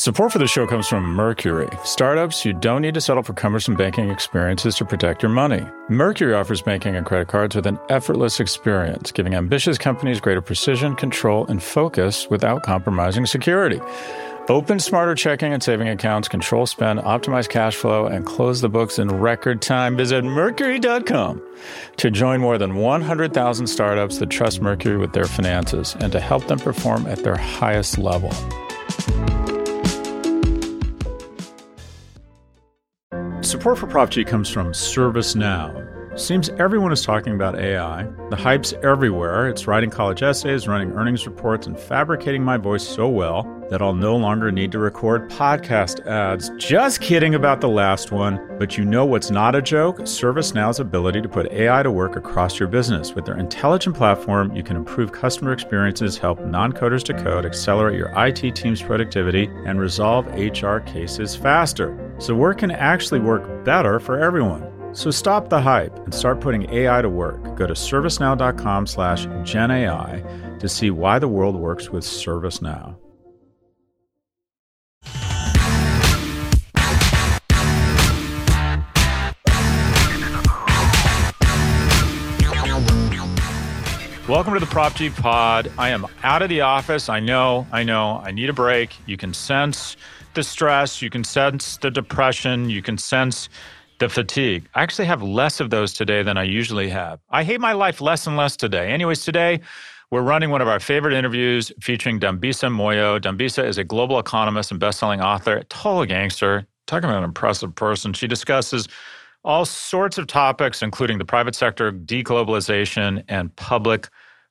Support for the show comes from Mercury, startups you don't need to settle for cumbersome banking experiences to protect your money. Mercury offers banking and credit cards with an effortless experience, giving ambitious companies greater precision, control, and focus without compromising security. Open smarter checking and saving accounts, control spend, optimize cash flow, and close the books in record time. Visit Mercury.com to join more than 100,000 startups that trust Mercury with their finances and to help them perform at their highest level. Support for Prop G comes from ServiceNow. Seems everyone is talking about AI. The hype's everywhere. It's writing college essays, running earnings reports, and fabricating my voice so well that I'll no longer need to record podcast ads. Just kidding about the last one. But you know what's not a joke? ServiceNow's ability to put AI to work across your business. With their intelligent platform, you can improve customer experiences, help non coders to code, accelerate your IT team's productivity, and resolve HR cases faster so work can actually work better for everyone. So stop the hype and start putting AI to work. Go to servicenow.com slash GenAI to see why the world works with ServiceNow. Welcome to the Prop G Pod. I am out of the office. I know, I know, I need a break. You can sense the stress, you can sense the depression, you can sense the fatigue. I actually have less of those today than I usually have. I hate my life less and less today. Anyways, today we're running one of our favorite interviews featuring Dambisa Moyo. Dambisa is a global economist and best-selling author, total gangster. Talking about an impressive person. She discusses all sorts of topics, including the private sector, deglobalization, and public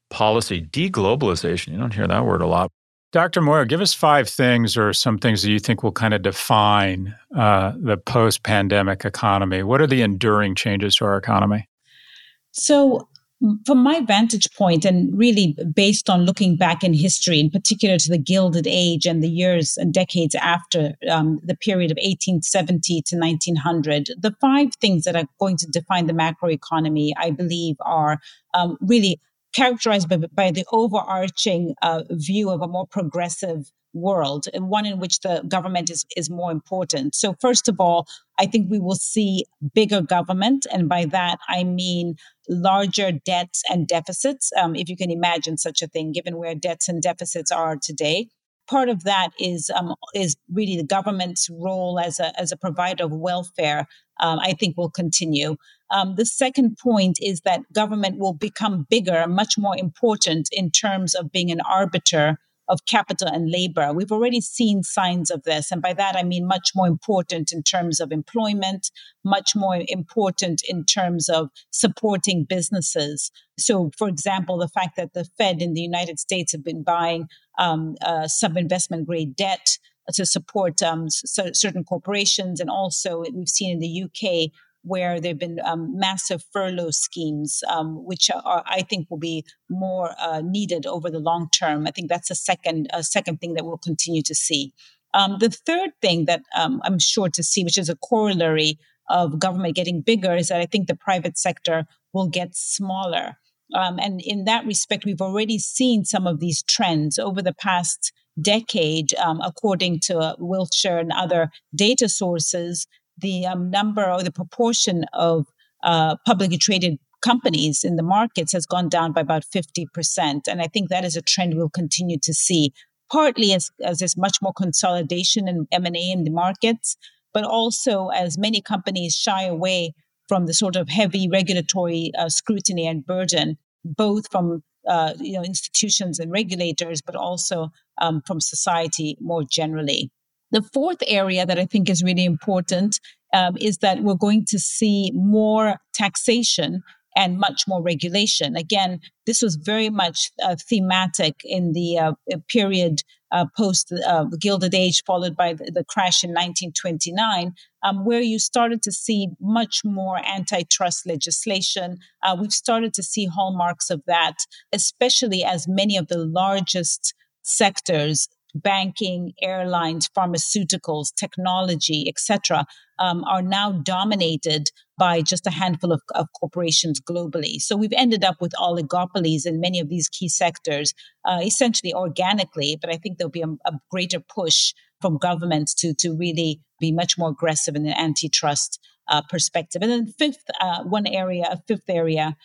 policy. Deglobalization, you don't hear that word a lot. Dr. Moyo, give us five things or some things that you think will kind of define uh, the post pandemic economy. What are the enduring changes to our economy? So, from my vantage point, and really based on looking back in history, in particular to the Gilded Age and the years and decades after um, the period of 1870 to 1900, the five things that are going to define the macroeconomy, I believe, are um, really characterized by, by the overarching uh, view of a more progressive world and one in which the government is, is more important. So, first of all, I think we will see bigger government. And by that, I mean larger debts and deficits, um, if you can imagine such a thing, given where debts and deficits are today. Part of that is um, is really the government's role as a as a provider of welfare. Um, I think will continue. Um, the second point is that government will become bigger, much more important in terms of being an arbiter of capital and labor. We've already seen signs of this. And by that, I mean much more important in terms of employment, much more important in terms of supporting businesses. So, for example, the fact that the Fed in the United States have been buying um, uh, sub investment grade debt to support um, certain corporations. And also, we've seen in the UK where there have been um, massive furlough schemes, um, which are, I think will be more uh, needed over the long term. I think that's a second a second thing that we'll continue to see. Um, the third thing that um, I'm sure to see, which is a corollary of government getting bigger, is that I think the private sector will get smaller. Um, and in that respect, we've already seen some of these trends over the past decade, um, according to Wilshire and other data sources the um, number or the proportion of uh, publicly traded companies in the markets has gone down by about 50%. And I think that is a trend we'll continue to see, partly as, as there's much more consolidation and M&A in the markets, but also as many companies shy away from the sort of heavy regulatory uh, scrutiny and burden, both from uh, you know institutions and regulators, but also um, from society more generally. The fourth area that I think is really important um, is that we're going to see more taxation and much more regulation. Again, this was very much uh, thematic in the uh, period uh, post uh, the Gilded Age, followed by the, the crash in 1929, um, where you started to see much more antitrust legislation. Uh, we've started to see hallmarks of that, especially as many of the largest sectors banking, airlines, pharmaceuticals, technology, etc., um, are now dominated by just a handful of, of, corporations globally. So we've ended up with oligopolies in many of these key sectors, uh, essentially organically. But I think there'll be a, a greater push from governments to, to really be much more aggressive in an antitrust uh, perspective. And then fifth, uh, one area, a fifth area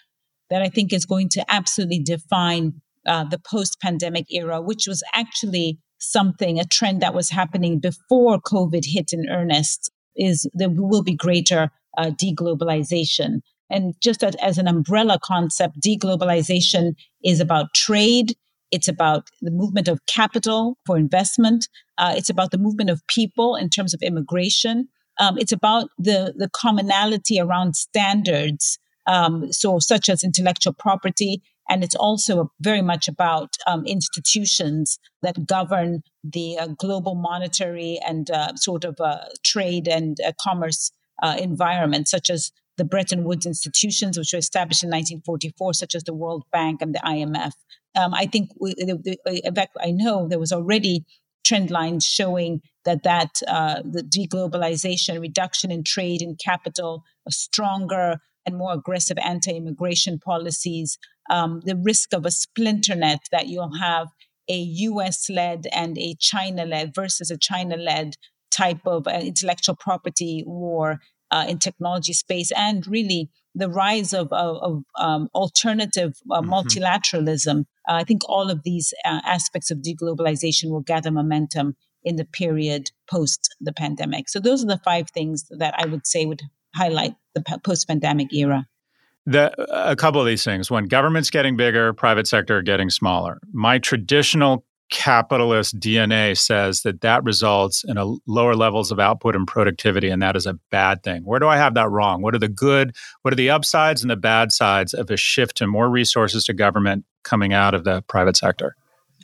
that I think is going to absolutely define uh, the post-pandemic era, which was actually something, a trend that was happening before COVID hit in earnest, is there will be greater uh, deglobalization. And just as, as an umbrella concept, deglobalization is about trade. It's about the movement of capital for investment. Uh, it's about the movement of people in terms of immigration. Um, it's about the, the commonality around standards, um, so such as intellectual property. And it's also very much about um, institutions that govern the uh, global monetary and uh, sort of uh, trade and uh, commerce uh, environment, such as the Bretton Woods institutions, which were established in 1944, such as the World Bank and the IMF. Um, I think, we, the, the, in fact, I know there was already trend lines showing that that uh, the deglobalization, reduction in trade and capital, a stronger and more aggressive anti-immigration policies, um, the risk of a splinternet that you'll have a U.S.-led and a China-led versus a China-led type of uh, intellectual property war uh, in technology space, and really the rise of, of, of um, alternative uh, mm-hmm. multilateralism. Uh, I think all of these uh, aspects of deglobalization will gather momentum in the period post the pandemic. So those are the five things that I would say would highlight the post pandemic era. The, a couple of these things. One, government's getting bigger, private sector getting smaller. My traditional capitalist DNA says that that results in a lower levels of output and productivity, and that is a bad thing. Where do I have that wrong? What are the good, what are the upsides and the bad sides of a shift to more resources to government coming out of the private sector?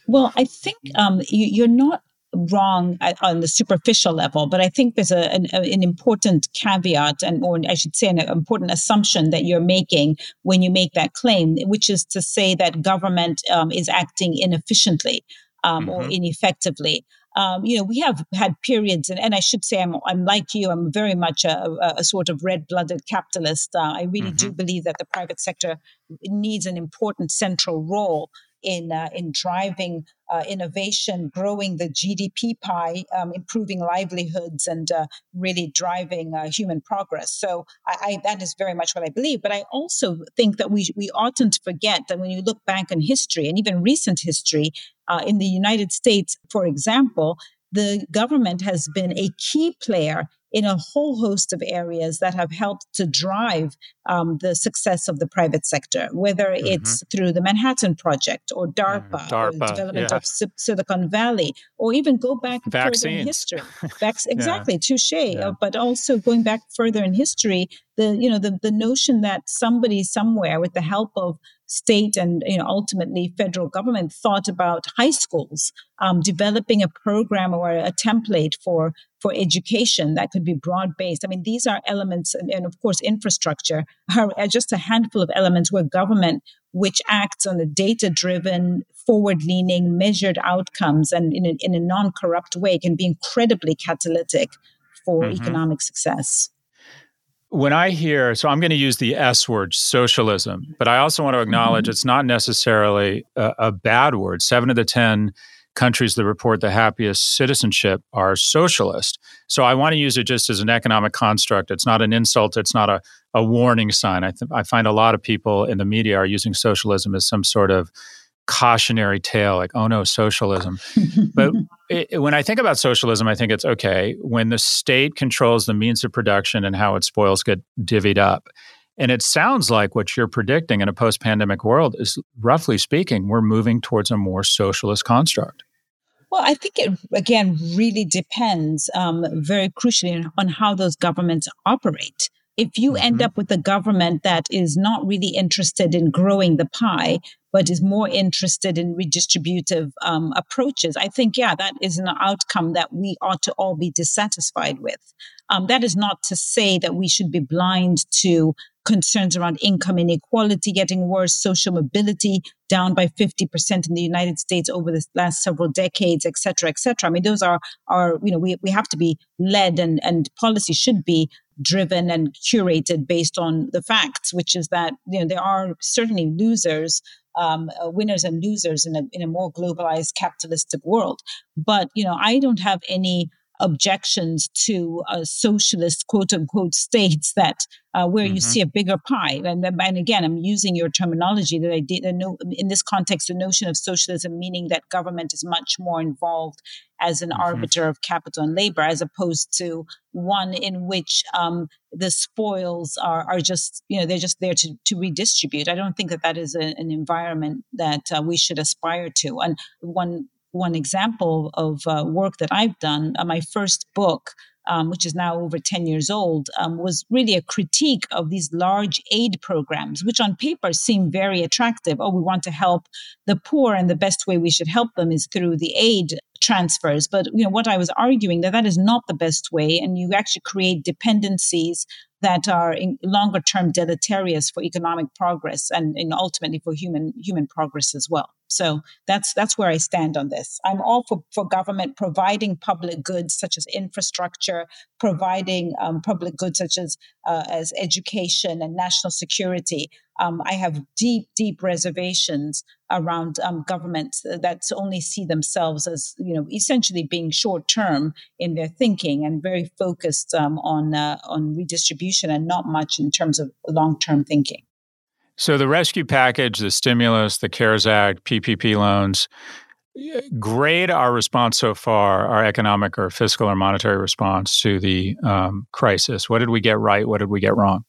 Well, I think um, you, are not wrong on the superficial level, but I think there's a, an, an, important caveat, and or I should say, an important assumption that you're making when you make that claim, which is to say that government um, is acting inefficiently um, mm-hmm. or ineffectively. Um, you know, we have had periods, and, and I should say, I'm, I'm like you, I'm very much a, a, a sort of red blooded capitalist. Uh, I really mm-hmm. do believe that the private sector needs an important central role in uh, in driving uh, innovation, growing the GDP pie, um, improving livelihoods, and uh, really driving uh, human progress. So I, I, that is very much what I believe. But I also think that we we oughtn't forget that when you look back in history and even recent history, uh, in the United States, for example, the government has been a key player in a whole host of areas that have helped to drive um, the success of the private sector, whether mm-hmm. it's through the Manhattan Project or DARPA, mm, DARPA or the development yeah. of si- Silicon Valley, or even go back Vaccines. further in history. Vac- exactly, yeah. touche. Yeah. Uh, but also going back further in history, the you know the the notion that somebody somewhere with the help of state and you know ultimately federal government thought about high schools um, developing a program or a template for for education that could be broad based. I mean, these are elements, and, and, of course, infrastructure are just a handful of elements where government, which acts on a data driven, forward leaning, measured outcomes and in a, in a non corrupt way, can be incredibly catalytic for mm-hmm. economic success. When I hear, so I'm going to use the S word, socialism, but I also want to acknowledge mm-hmm. it's not necessarily a, a bad word. Seven of the 10 countries that report the happiest citizenship are socialist. So I want to use it just as an economic construct. It's not an insult. It's not a, a warning sign. I, th- I find a lot of people in the media are using socialism as some sort of cautionary tale, like, oh no, socialism. but it, when I think about socialism, I think it's okay when the state controls the means of production and how its spoils get divvied up. And it sounds like what you're predicting in a post pandemic world is, roughly speaking, we're moving towards a more socialist construct. Well, I think it, again, really depends um, very crucially on how those governments operate. If you mm-hmm. end up with a government that is not really interested in growing the pie, but is more interested in redistributive um, approaches, I think, yeah, that is an outcome that we ought to all be dissatisfied with. Um, that is not to say that we should be blind to concerns around income inequality getting worse, social mobility down by 50% in the United States over the last several decades, et cetera, et cetera. I mean, those are, are you know, we, we have to be led and, and policy should be driven and curated based on the facts, which is that you know there are certainly losers um, uh, winners and losers in a, in a more globalized capitalistic world. But, you know, I don't have any objections to a socialist quote unquote states that uh, where mm-hmm. you see a bigger pie and, and again i'm using your terminology that i did no, in this context the notion of socialism meaning that government is much more involved as an mm-hmm. arbiter of capital and labor as opposed to one in which um, the spoils are, are just you know they're just there to, to redistribute i don't think that that is a, an environment that uh, we should aspire to and one one example of uh, work that I've done. Uh, my first book, um, which is now over 10 years old, um, was really a critique of these large aid programs, which on paper seem very attractive. Oh, we want to help the poor, and the best way we should help them is through the aid transfers. But you know what I was arguing that that is not the best way, and you actually create dependencies that are in longer term deleterious for economic progress and, and ultimately for human human progress as well. So that's that's where I stand on this. I'm all for, for government providing public goods such as infrastructure, providing um, public goods such as uh, as education and national security. Um, I have deep, deep reservations around um, governments that only see themselves as you know essentially being short term in their thinking and very focused um, on uh, on redistribution and not much in terms of long term thinking. So the rescue package, the stimulus, the CARES Act, PPP loans, grade our response so far, our economic or fiscal or monetary response to the um, crisis. What did we get right? What did we get wrong?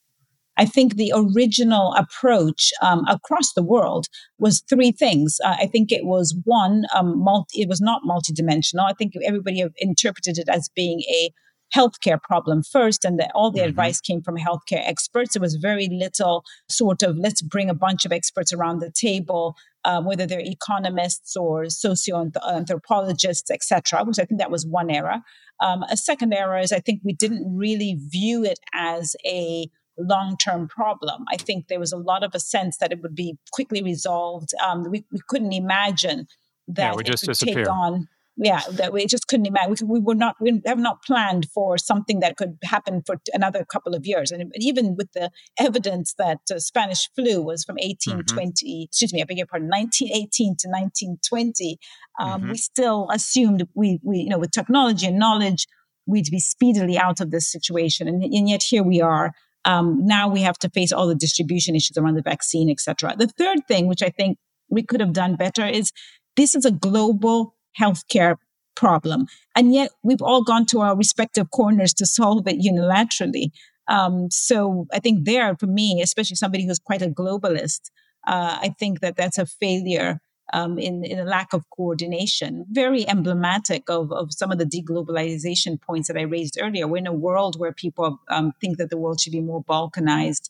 I think the original approach um, across the world was three things. Uh, I think it was one, um, multi, it was not multidimensional. I think everybody interpreted it as being a healthcare problem first, and that all the mm-hmm. advice came from healthcare experts. There was very little sort of let's bring a bunch of experts around the table, um, whether they're economists or socio-anthropologists, etc. Which I think that was one era. Um, a second era is I think we didn't really view it as a long-term problem. I think there was a lot of a sense that it would be quickly resolved. Um, we, we couldn't imagine that yeah, we just it would disappear. take on yeah, that we just couldn't imagine. We, we were not, we have not planned for something that could happen for another couple of years. And even with the evidence that uh, Spanish flu was from 1820, mm-hmm. excuse me, I beg your pardon, 1918 to 1920, um, mm-hmm. we still assumed we, we, you know, with technology and knowledge, we'd be speedily out of this situation. And, and yet here we are. Um, now we have to face all the distribution issues around the vaccine, et cetera. The third thing, which I think we could have done better, is this is a global healthcare problem. And yet we've all gone to our respective corners to solve it unilaterally. Um, so I think there, for me, especially somebody who's quite a globalist, uh, I think that that's a failure um, in, in a lack of coordination. Very emblematic of, of some of the deglobalization points that I raised earlier. We're in a world where people um, think that the world should be more balkanized.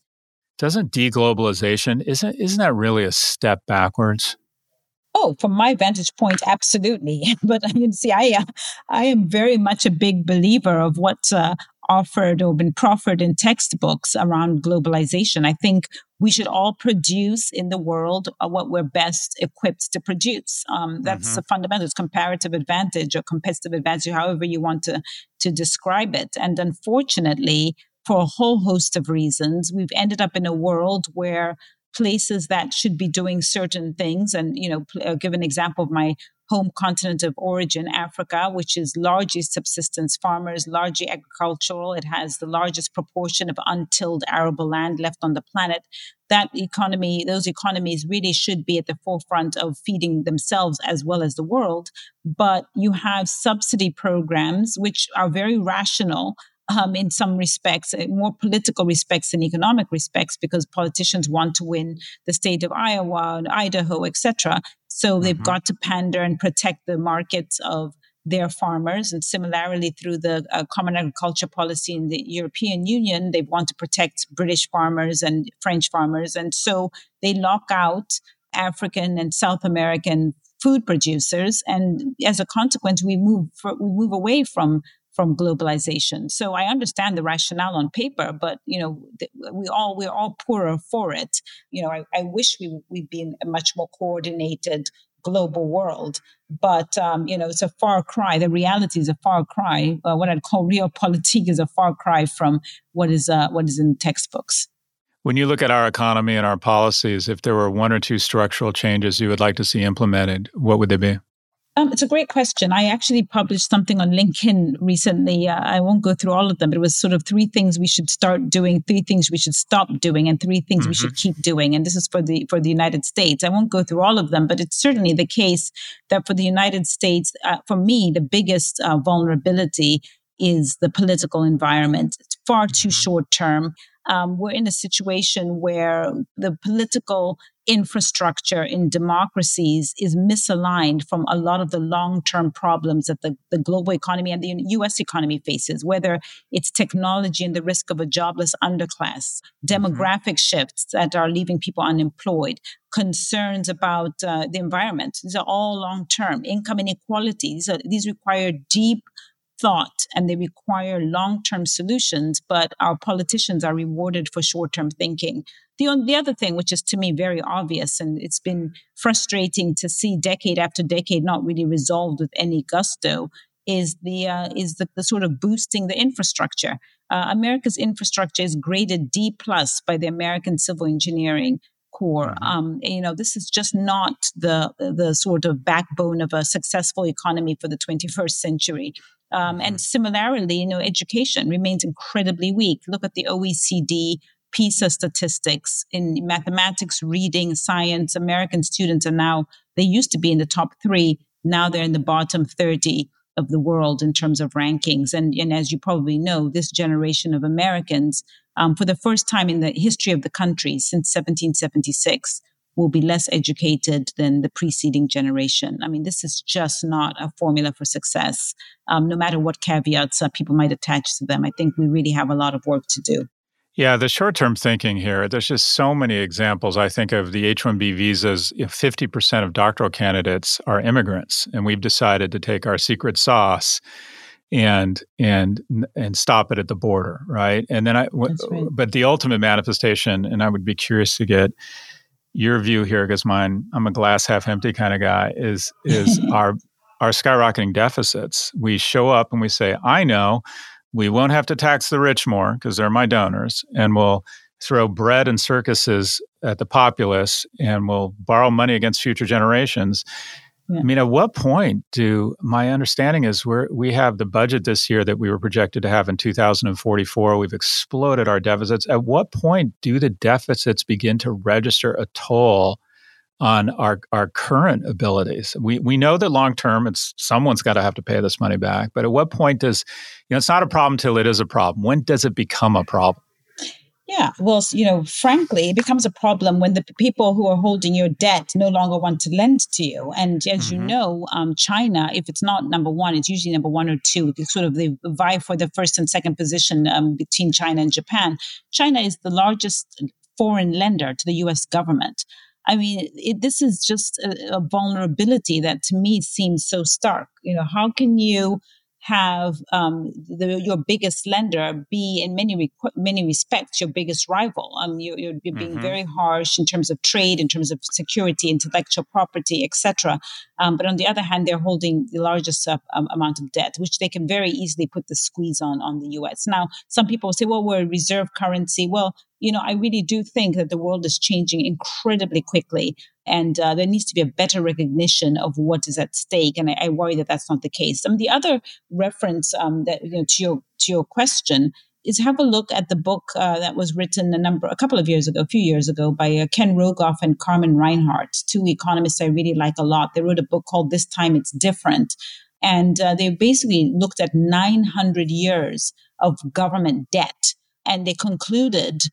Doesn't deglobalization isn't isn't that really a step backwards? Oh, from my vantage point, absolutely. But I mean, see, I, uh, I am very much a big believer of what's uh, offered or been proffered in textbooks around globalization. I think we should all produce in the world uh, what we're best equipped to produce. Um, that's mm-hmm. a fundamental it's comparative advantage or competitive advantage, however you want to, to describe it. And unfortunately, for a whole host of reasons, we've ended up in a world where places that should be doing certain things. And, you know, I'll uh, give an example of my home continent of origin, Africa, which is largely subsistence farmers, largely agricultural. It has the largest proportion of untilled arable land left on the planet. That economy, those economies really should be at the forefront of feeding themselves as well as the world. But you have subsidy programs, which are very rational, um, in some respects, uh, more political respects than economic respects, because politicians want to win the state of Iowa and Idaho, etc. So they've mm-hmm. got to pander and protect the markets of their farmers. And similarly, through the uh, Common Agriculture Policy in the European Union, they want to protect British farmers and French farmers. And so they lock out African and South American food producers. And as a consequence, we move for, we move away from from globalization. So I understand the rationale on paper, but you know we all we're all poorer for it. You know I, I wish we we'd been a much more coordinated global world. But um, you know, it's a far cry. The reality is a far cry. Uh, what I'd call realpolitik is a far cry from what is uh, what is in textbooks. When you look at our economy and our policies, if there were one or two structural changes you would like to see implemented, what would they be? Um, it's a great question. I actually published something on LinkedIn recently. Uh, I won't go through all of them, but it was sort of three things we should start doing, three things we should stop doing, and three things mm-hmm. we should keep doing. And this is for the for the United States. I won't go through all of them, but it's certainly the case that for the United States, uh, for me, the biggest uh, vulnerability is the political environment. It's far too mm-hmm. short term um, we're in a situation where the political infrastructure in democracies is misaligned from a lot of the long term problems that the, the global economy and the US economy faces, whether it's technology and the risk of a jobless underclass, mm-hmm. demographic shifts that are leaving people unemployed, concerns about uh, the environment. These are all long term. Income inequality, these, are, these require deep thought and they require long term solutions, but our politicians are rewarded for short term thinking. The, the other thing, which is to me very obvious, and it's been frustrating to see decade after decade not really resolved with any gusto, is the uh, is the, the, sort of boosting the infrastructure. Uh, America's infrastructure is graded D plus by the American Civil Engineering Corps. Mm-hmm. Um, you know, this is just not the the sort of backbone of a successful economy for the 21st century. Um, mm-hmm. And similarly, you know, education remains incredibly weak. Look at the OECD PISA statistics in mathematics, reading, science. American students are now, they used to be in the top three. Now they're in the bottom 30 of the world in terms of rankings. And, and as you probably know, this generation of Americans, um, for the first time in the history of the country since 1776, will be less educated than the preceding generation. I mean, this is just not a formula for success, um, no matter what caveats uh, people might attach to them. I think we really have a lot of work to do. Yeah, the short term thinking here, there's just so many examples. I think of the H 1B visas, you 50% of doctoral candidates are immigrants, and we've decided to take our secret sauce and and and stop it at the border right and then i right. but the ultimate manifestation and i would be curious to get your view here, because mine, I'm a glass half empty kind of guy, is is our our skyrocketing deficits. We show up and we say, I know we won't have to tax the rich more because they're my donors, and we'll throw bread and circuses at the populace and we'll borrow money against future generations. Yeah. I mean, at what point do my understanding is we we have the budget this year that we were projected to have in 2044. We've exploded our deficits. At what point do the deficits begin to register a toll on our our current abilities? We we know that long term, it's someone's got to have to pay this money back. But at what point does you know it's not a problem till it is a problem? When does it become a problem? Yeah, well, you know, frankly, it becomes a problem when the people who are holding your debt no longer want to lend to you. And as mm-hmm. you know, um, China, if it's not number one, it's usually number one or two. Sort of they vie for the first and second position um, between China and Japan. China is the largest foreign lender to the U.S. government. I mean, it, this is just a, a vulnerability that to me seems so stark. You know, how can you have um, the, your biggest lender be in many many respects your biggest rival. Um, you, you're, you're being mm-hmm. very harsh in terms of trade, in terms of security, intellectual property, etc. Um, but on the other hand, they're holding the largest uh, um, amount of debt, which they can very easily put the squeeze on on the U.S. Now, some people say, "Well, we're a reserve currency." Well, you know, I really do think that the world is changing incredibly quickly. And uh, there needs to be a better recognition of what is at stake. And I, I worry that that's not the case. And the other reference um, that, you know, to your, to your question is have a look at the book uh, that was written a number, a couple of years ago, a few years ago, by uh, Ken Rogoff and Carmen Reinhart, two economists I really like a lot. They wrote a book called "This Time It's Different," and uh, they basically looked at 900 years of government debt, and they concluded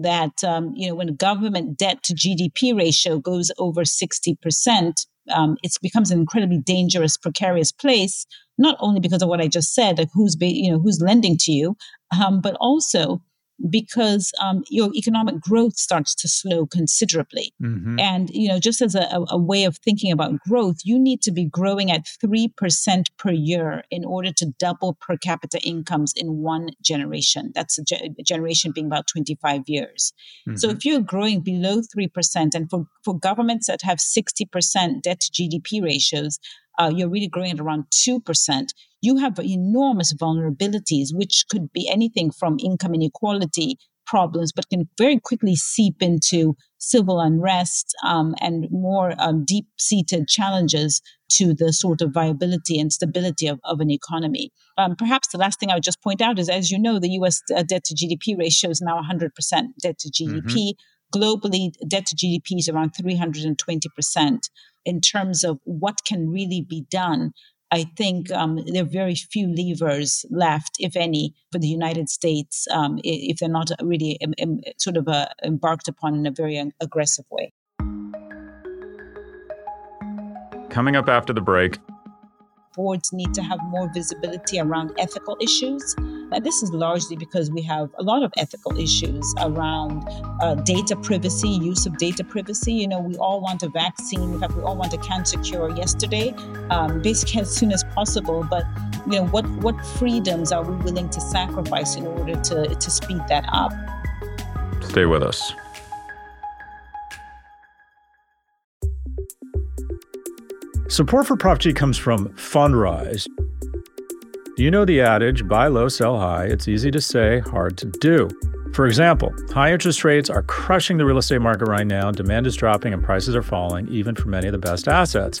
that um, you know when government debt to GDP ratio goes over 60%, um, it becomes an incredibly dangerous, precarious place. Not only because of what I just said, like who's you know who's lending to you, um, but also because um, your economic growth starts to slow considerably. Mm-hmm. And, you know, just as a, a, way of thinking about growth, you need to be growing at 3% per year in order to double per capita incomes in one generation. That's a, ge- a generation being about 25 years. Mm-hmm. So if you're growing below 3%, and for, for governments that have 60% debt to GDP ratios, uh, you're really growing at around 2%, you have enormous vulnerabilities, which could be anything from income inequality problems, but can very quickly seep into civil unrest um, and more um, deep seated challenges to the sort of viability and stability of, of an economy. Um, perhaps the last thing I would just point out is, as you know, the US uh, debt to GDP ratio is now 100% debt to GDP. Mm-hmm. Globally, debt to GDP is around 320% in terms of what can really be done I think um, there are very few levers left, if any, for the United States um, if they're not really um, um, sort of uh, embarked upon in a very aggressive way. Coming up after the break, boards need to have more visibility around ethical issues. And this is largely because we have a lot of ethical issues around uh, data privacy, use of data privacy. You know, we all want a vaccine. In fact, we all want a cancer cure yesterday, um, basically as soon as possible. But you know, what what freedoms are we willing to sacrifice in order to to speed that up? Stay with us. Support for Prop G comes from Fundrise. You know the adage buy low, sell high. It's easy to say, hard to do. For example, high interest rates are crushing the real estate market right now. Demand is dropping and prices are falling, even for many of the best assets.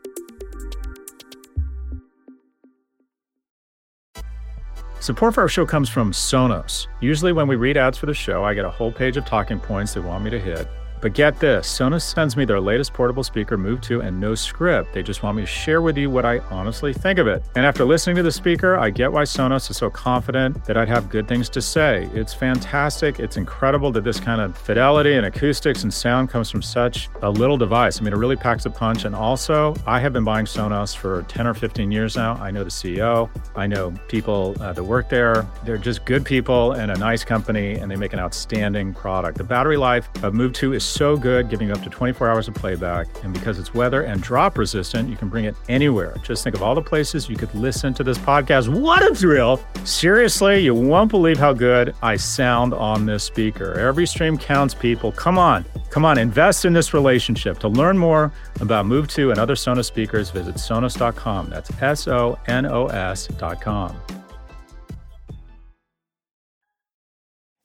Support for our show comes from Sonos. Usually, when we read ads for the show, I get a whole page of talking points they want me to hit. But get this Sonos sends me their latest portable speaker, Move 2, and no script. They just want me to share with you what I honestly think of it. And after listening to the speaker, I get why Sonos is so confident that I'd have good things to say. It's fantastic. It's incredible that this kind of fidelity and acoustics and sound comes from such a little device. I mean, it really packs a punch. And also, I have been buying Sonos for 10 or 15 years now. I know the CEO, I know people uh, that work there. They're just good people and a nice company, and they make an outstanding product. The battery life of Move 2 is so good, giving up to 24 hours of playback. And because it's weather and drop resistant, you can bring it anywhere. Just think of all the places you could listen to this podcast. What a thrill! Seriously, you won't believe how good I sound on this speaker. Every stream counts, people. Come on, come on, invest in this relationship. To learn more about Move 2 and other Sonos speakers, visit Sonos.com. That's S O N O S.com.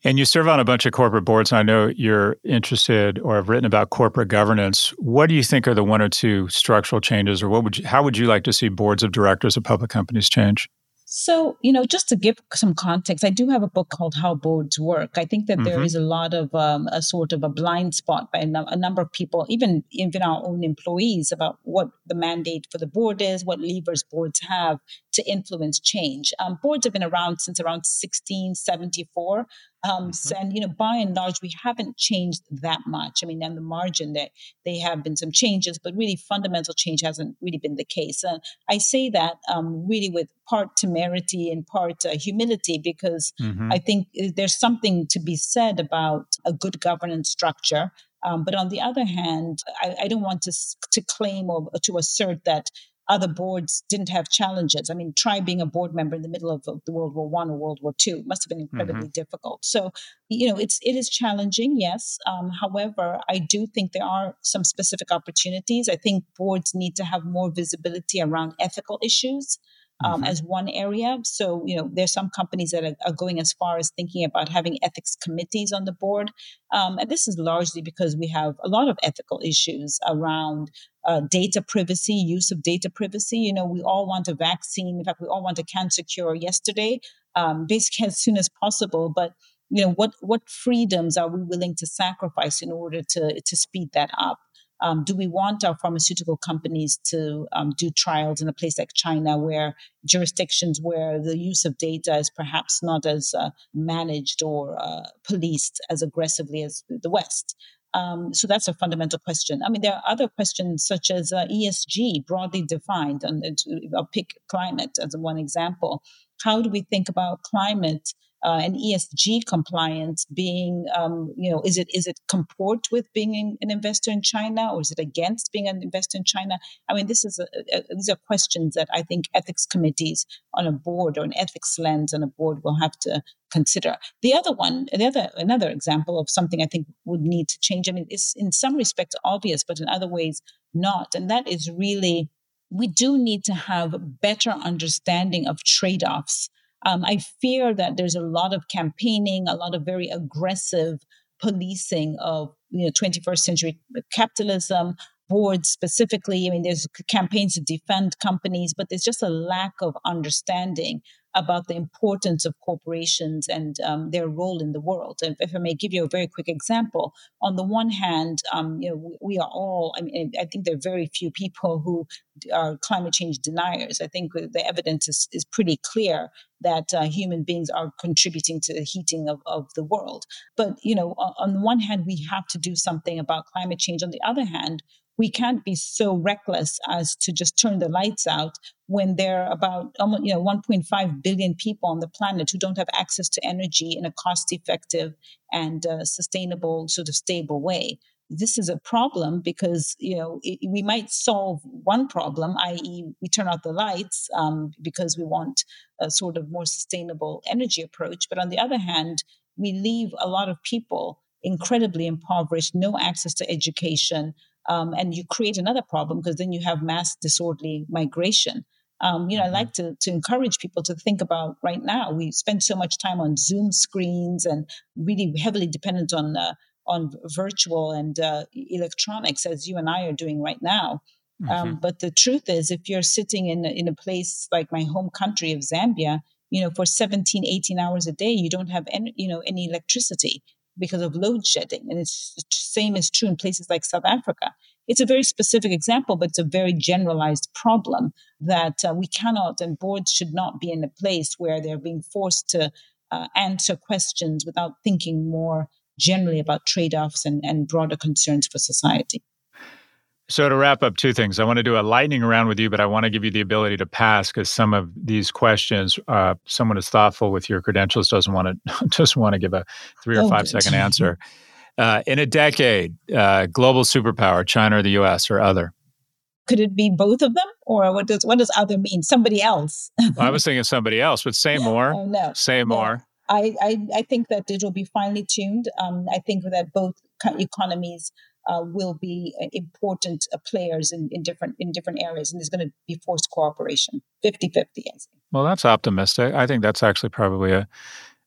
And you serve on a bunch of corporate boards. And I know you're interested or have written about corporate governance. What do you think are the one or two structural changes, or what would you, how would you like to see boards of directors of public companies change? So, you know, just to give some context, I do have a book called How Boards Work. I think that mm-hmm. there is a lot of um, a sort of a blind spot by a, no- a, number of people, even even our own employees, about what the mandate for the board is, what levers boards have to influence change. Um, boards have been around since around 1674. Um, mm-hmm. And you know, by and large, we haven't changed that much. I mean, on the margin, there they have been some changes, but really fundamental change hasn't really been the case. And I say that um, really with part temerity and part uh, humility because mm-hmm. I think uh, there's something to be said about a good governance structure. Um, but on the other hand, I, I, don't want to to claim or to assert that other boards didn't have challenges. I mean, try being a board member in the middle of, the World War One or World War Two must have been incredibly mm-hmm. difficult. So, you know, it's it is challenging, yes. Um, however, I do think there are some specific opportunities. I think boards need to have more visibility around ethical issues um, mm-hmm. as one area. So, you know, there's some companies that are, are, going as far as thinking about having ethics committees on the board. Um, and this is largely because we have a lot of ethical issues around uh, data privacy, use of data privacy. You know, we all want a vaccine. In fact, we all want a cancer cure yesterday, um, basically as soon as possible. But you know what what freedoms are we willing to sacrifice in order to to speed that up um, do we want our pharmaceutical companies to um, do trials in a place like China, where jurisdictions where the use of data is perhaps not as uh, managed or uh, policed as aggressively as the West? Um, so that's a fundamental question. I mean, there are other questions such as uh, ESG, broadly defined, and I'll pick climate as one example. How do we think about climate uh, and ESG compliance being, um, you know, is it is it comport with being an investor in China or is it against being an investor in China? I mean, this is a, a, these are questions that I think ethics committees on a board or an ethics lens on a board will have to consider. The other one, the other another example of something I think would need to change. I mean, it's in some respects obvious, but in other ways not, and that is really we do need to have better understanding of trade-offs um, I fear that there's a lot of campaigning, a lot of very aggressive policing of you know 21st century capitalism boards specifically. I mean there's campaigns to defend companies but there's just a lack of understanding about the importance of corporations and um, their role in the world. And if I may give you a very quick example, on the one hand, um, you know, we, are all. I mean, I think there are very few people who are climate change deniers. I think the evidence is, is pretty clear that uh, human beings are contributing to the heating of, of the world. But you know, on, on the one hand, we have to do something about climate change. On the other hand, we can't be so reckless as to just turn the lights out when there are about almost you know 1.5 billion people on the planet who don't have access to energy in a cost effective and uh, sustainable sort of stable way. This is a problem because you know it, we might solve one problem i.e we turn out the lights um, because we want a sort of more sustainable energy approach. But on the other hand we leave a lot of people incredibly impoverished no access to education um, and you create another problem because then you have mass disorderly migration. Um, you know, I mm-hmm. like to, to encourage people to think about right now. We spend so much time on Zoom screens and really heavily dependent on uh, on virtual and uh, electronics, as you and I are doing right now. Um, mm-hmm. Um, but the truth is, if you're sitting in in a place like my home country of Zambia, you know, for 17, 18 hours a day, you don't have any, you know, any electricity because of load shedding. And it's the same is true in places like South Africa. It's a very specific example, but it's a very generalized problem that uh, we cannot and boards should not be in a place where they're being forced to uh, answer questions without thinking more generally about trade offs and, and broader concerns for society. So to wrap up, two things. I want to do a lightning round with you, but I want to give you the ability to pass because some of these questions, uh, someone is thoughtful with your credentials doesn't want to just want to give a three or oh, five second answer. Uh, in a decade, uh, global superpower, China or the U.S. or other. Could it be both of them, or what does what does other mean? Somebody else. well, I was thinking somebody else, but say more. Oh, no, say no. more. I, I, I think that it will be finely tuned. Um, I think that both economies uh, will be uh, important uh, players in, in different in different areas, and there's going to be forced cooperation, 50-50, Well, that's optimistic. I think that's actually probably a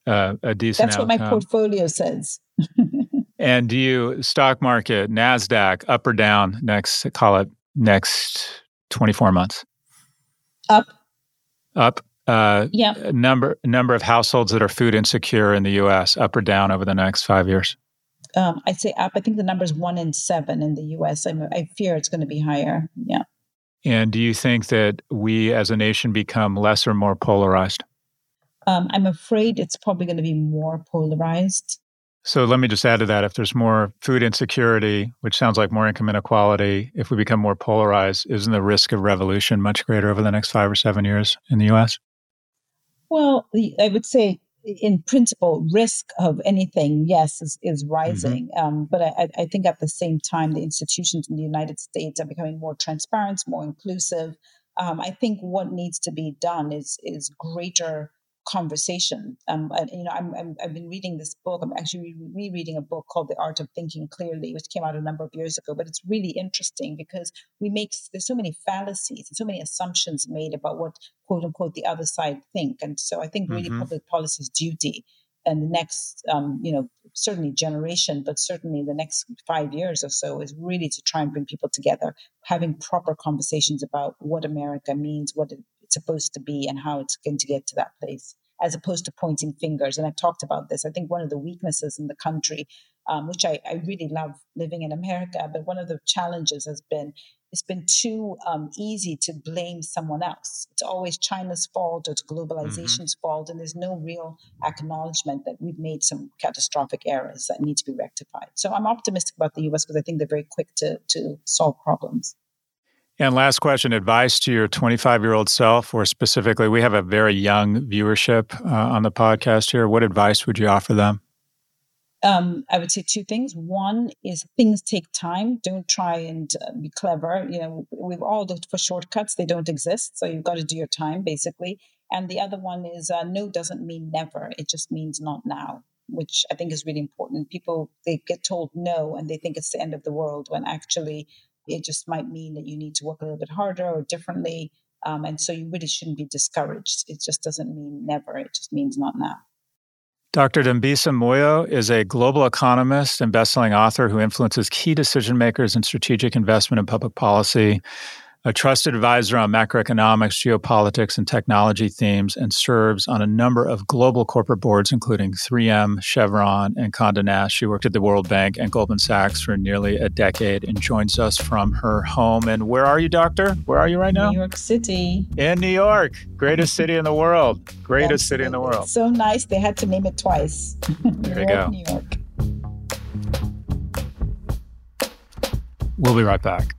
a, a decent. That's outcome. what my portfolio says. and do you stock market Nasdaq up or down next? Call it next twenty four months. Up. Up. Uh, yeah. Number number of households that are food insecure in the U.S. up or down over the next five years um, I'd say up. I think the number is one in seven in the US. I, I fear it's going to be higher. Yeah. And do you think that we as a nation become less or more polarized? Um, I'm afraid it's probably going to be more polarized. So let me just add to that. If there's more food insecurity, which sounds like more income inequality, if we become more polarized, isn't the risk of revolution much greater over the next five or seven years in the US? Well, I would say in principle, risk of anything, yes, is, is mm-hmm. rising. Mm-hmm. Um, but I, I, think at the same time, the institutions in the United States are becoming more transparent, more inclusive. Um, I think what needs to be done is is greater conversation. Um, and, you know, I'm, i have been reading this book. I'm actually rereading a book called The Art of Thinking Clearly, which came out a number of years ago. But it's really interesting because we make there's so many fallacies and so many assumptions made about what quote unquote the other side think. And so I think really mm-hmm. public policy's duty and the next, um, you know, certainly generation, but certainly the next five years or so is really to try and bring people together, having proper conversations about what America means, what it's supposed to be, and how it's going to get to that place. as opposed to pointing fingers. And I've talked about this. I think one of the weaknesses in the country, um, which I, I really love living in America, but one of the challenges has been it's been too um, easy to blame someone else. It's always China's fault or it's mm-hmm. globalization's mm-hmm. fault, and there's no real acknowledgement that we've made some catastrophic errors that need to be rectified. So I'm optimistic about the U.S. because I think they're very quick to to solve problems. And last question advice to your 25 year old self, or specifically, we have a very young viewership uh, on the podcast here. What advice would you offer them? Um, I would say two things. One is things take time. Don't try and uh, be clever. You know, we've all looked for shortcuts. They don't exist. So you've got to do your time, basically. And the other one is uh, no doesn't mean never. It just means not now, which I think is really important. People, they get told no and they think it's the end of the world when actually it just might mean that you need to work a little bit harder or differently. Um, and so you really shouldn't be discouraged. It just doesn't mean never, it just means not now. Dr. Dambisa Moyo is a global economist and bestselling author who influences key decision makers in strategic investment and public policy a trusted advisor on macroeconomics, geopolitics, and technology themes, and serves on a number of global corporate boards, including 3M, Chevron, and Condé Nast. She worked at the World Bank and Goldman Sachs for nearly a decade and joins us from her home. And where are you, Doctor? Where are you right now? New York City. In New York, greatest city in the world. Greatest city in the world. so nice. They had to name it twice. there you go. New York. We'll be right back.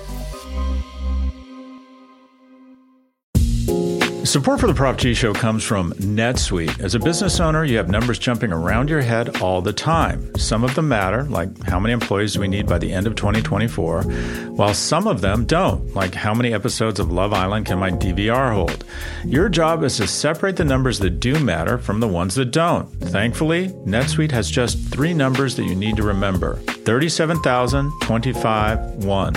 Support for the Prop G Show comes from NetSuite. As a business owner, you have numbers jumping around your head all the time. Some of them matter, like how many employees do we need by the end of 2024, while some of them don't, like how many episodes of Love Island can my DVR hold. Your job is to separate the numbers that do matter from the ones that don't. Thankfully, NetSuite has just three numbers that you need to remember 37,000, 25, 1.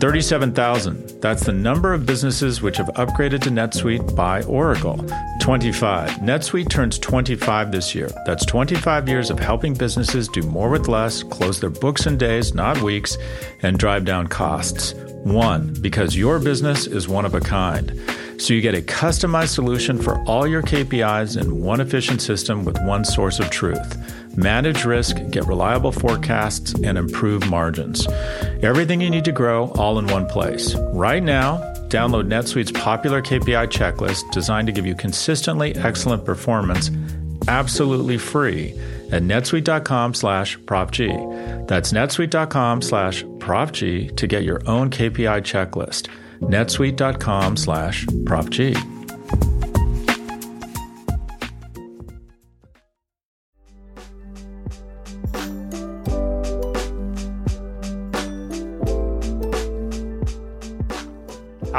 37,000. That's the number of businesses which have upgraded to NetSuite by Oracle. 25. NetSuite turns 25 this year. That's 25 years of helping businesses do more with less, close their books in days, not weeks, and drive down costs. One, because your business is one of a kind. So you get a customized solution for all your KPIs in one efficient system with one source of truth manage risk, get reliable forecasts, and improve margins. Everything you need to grow all in one place. Right now, download NetSuite's popular KPI checklist designed to give you consistently excellent performance absolutely free at netsuite.com slash propg. That's netsuite.com slash propg to get your own KPI checklist. netsuite.com slash propg.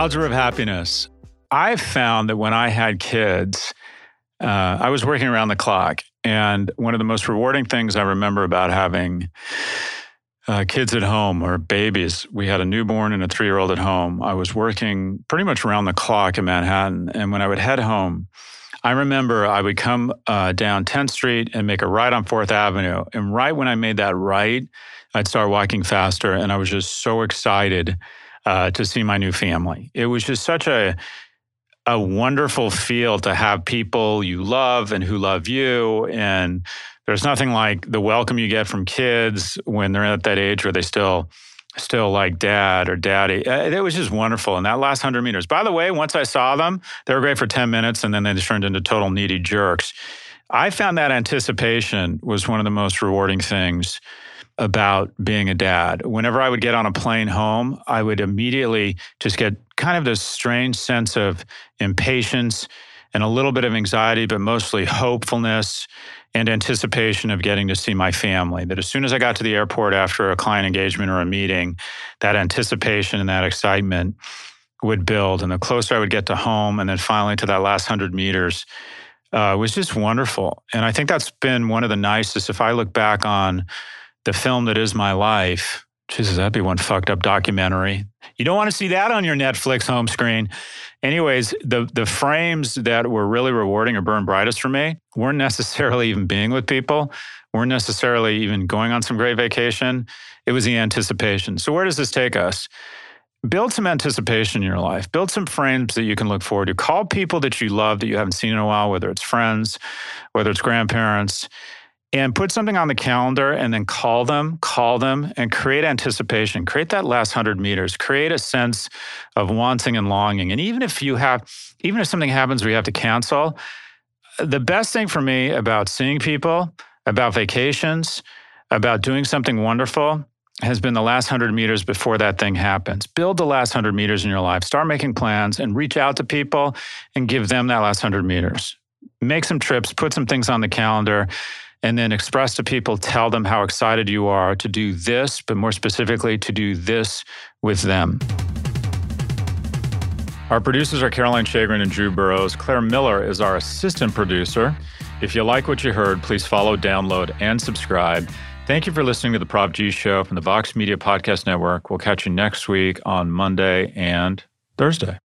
Algebra of happiness. I've found that when I had kids, uh, I was working around the clock. And one of the most rewarding things I remember about having uh, kids at home or babies, we had a newborn and a three year old at home. I was working pretty much around the clock in Manhattan. And when I would head home, I remember I would come uh, down 10th Street and make a right on 4th Avenue. And right when I made that right, I'd start walking faster. And I was just so excited uh, to see my new family. It was just such a a wonderful feel to have people you love and who love you and there's nothing like the welcome you get from kids when they're at that age where they still still like dad or daddy. Uh, it was just wonderful. And that last 100 meters. By the way, once I saw them, they were great for 10 minutes and then they just turned into total needy jerks. I found that anticipation was one of the most rewarding things about being a dad. Whenever I would get on a plane home, I would immediately just get kind of this strange sense of impatience and a little bit of anxiety, but mostly hopefulness and anticipation of getting to see my family. That as soon as I got to the airport after a client engagement or a meeting, that anticipation and that excitement would build. And the closer I would get to home and then finally to that last 100 meters, uh, was just wonderful. And I think that's been one of the nicest. If I look back on the film that is my life, Jesus, that'd be one fucked up documentary. You don't want to see that on your Netflix home screen. Anyways, the the frames that were really rewarding or burned brightest for me weren't necessarily even being with people, weren't necessarily even going on some great vacation. It was the anticipation. So where does this take us? Build some anticipation in your life. Build some frames that you can look forward to. Call people that you love that you haven't seen in a while, whether it's friends, whether it's grandparents and put something on the calendar and then call them, call them and create anticipation. Create that last 100 meters. Create a sense of wanting and longing. And even if you have, even if something happens where you have to cancel, the best thing for me about seeing people, about vacations, about doing something wonderful has been the last 100 meters before that thing happens. Build the last 100 meters in your life. Start making plans and reach out to people and give them that last 100 meters. Make some trips, put some things on the calendar and then express to people, tell them how excited you are to do this, but more specifically, to do this with them. Our producers are Caroline Shagrin and Drew Burrows. Claire Miller is our assistant producer. If you like what you heard, please follow, download, and subscribe. Thank you for listening to the Prop G Show from the Vox Media Podcast Network. We'll catch you next week on Monday and Thursday.